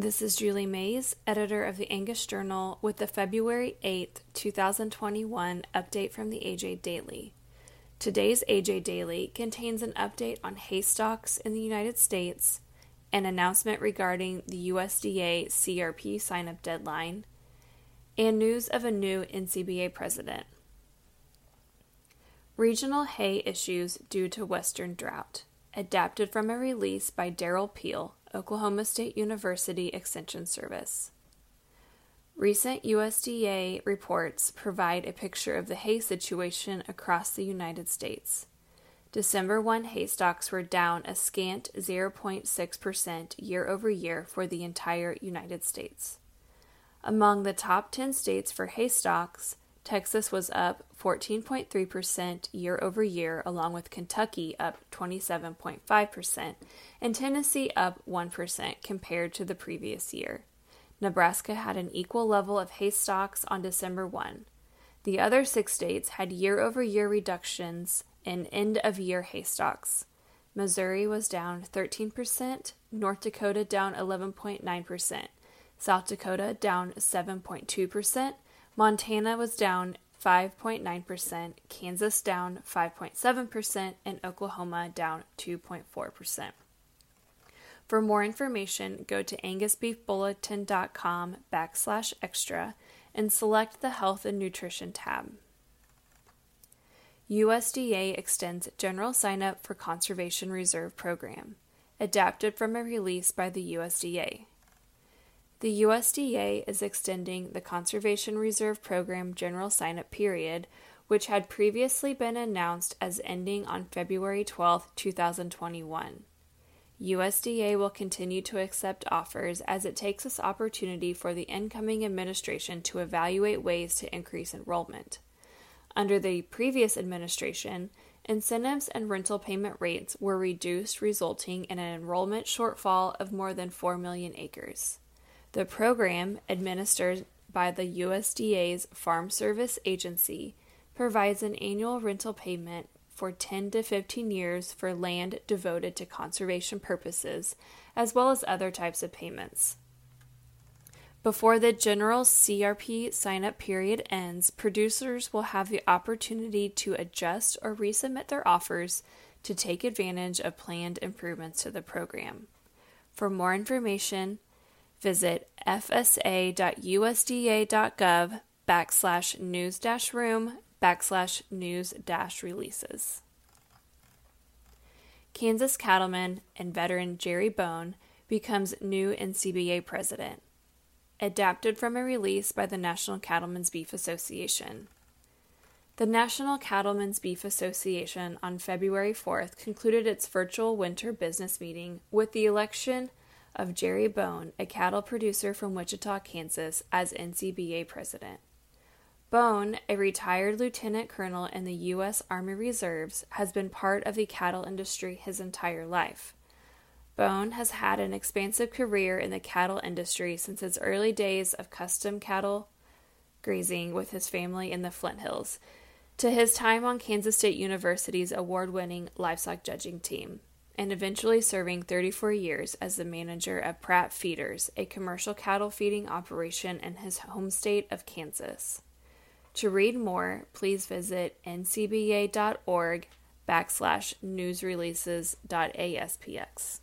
This is Julie Mais, editor of the Angus Journal, with the February 8th, 2021 update from the AJ Daily. Today's AJ Daily contains an update on hay stocks in the United States, an announcement regarding the USDA CRP sign up deadline, and news of a new NCBA president. Regional hay issues due to Western drought, adapted from a release by Derrell Peel Oklahoma State University Extension Service. Recent USDA reports provide a picture of the hay situation across the United States. December 1 hay stocks were down a scant 0.6% year over year for the entire United States. Among the top 10 states for hay stocks, Texas was up 14.3% year over year, along with Kentucky up 27.5%, and Tennessee up 1% compared to the previous year. Nebraska had an equal level of hay stocks on December 1. The other six states had year over year reductions in end of year hay stocks. Missouri was down 13%, North Dakota down 11.9%, South Dakota down 7.2%, Montana was down 5.9%, Kansas down 5.7%, and Oklahoma down 2.4%. For more information, go to angusbeefbulletin.com backslash extra and select the Health and Nutrition tab. USDA extends general sign up for Conservation Reserve Program, adapted from a release by the USDA. The USDA is extending the Conservation Reserve Program general sign up period, which had previously been announced as ending on February 12, 2021. USDA will continue to accept offers as it takes this opportunity for the incoming administration to evaluate ways to increase enrollment. Under the previous administration, incentives and rental payment rates were reduced, resulting in an enrollment shortfall of more than 4 million acres. The program, administered by the USDA's Farm Service Agency, provides an annual rental payment for 10 to 15 years for land devoted to conservation purposes, as well as other types of payments. Before the general CRP sign up period ends, producers will have the opportunity to adjust or resubmit their offers to take advantage of planned improvements to the program. For more information, visit fsa.usda.gov backslash news dash room backslash news dash releases. Kansas cattleman and veteran Jerry Bohn becomes new NCBA president. Adapted from a release by the National Cattlemen's Beef Association. The National Cattlemen's Beef Association on February 4th concluded its virtual winter business meeting with the election of Jerry Bohn, a cattle producer from Wichita, Kansas, as NCBA president. Bohn, a retired lieutenant colonel in the U.S. Army Reserves, has been part of the cattle industry his entire life. Bohn has had an expansive career in the cattle industry since his early days of custom cattle grazing with his family in the Flint Hills, to his time on Kansas State University's award winning livestock judging team and eventually serving 34 years as the manager of Pratt Feeders, a commercial cattle feeding operation in his home state of Kansas. To read more, please visit ncba.org backslash newsreleases.aspx.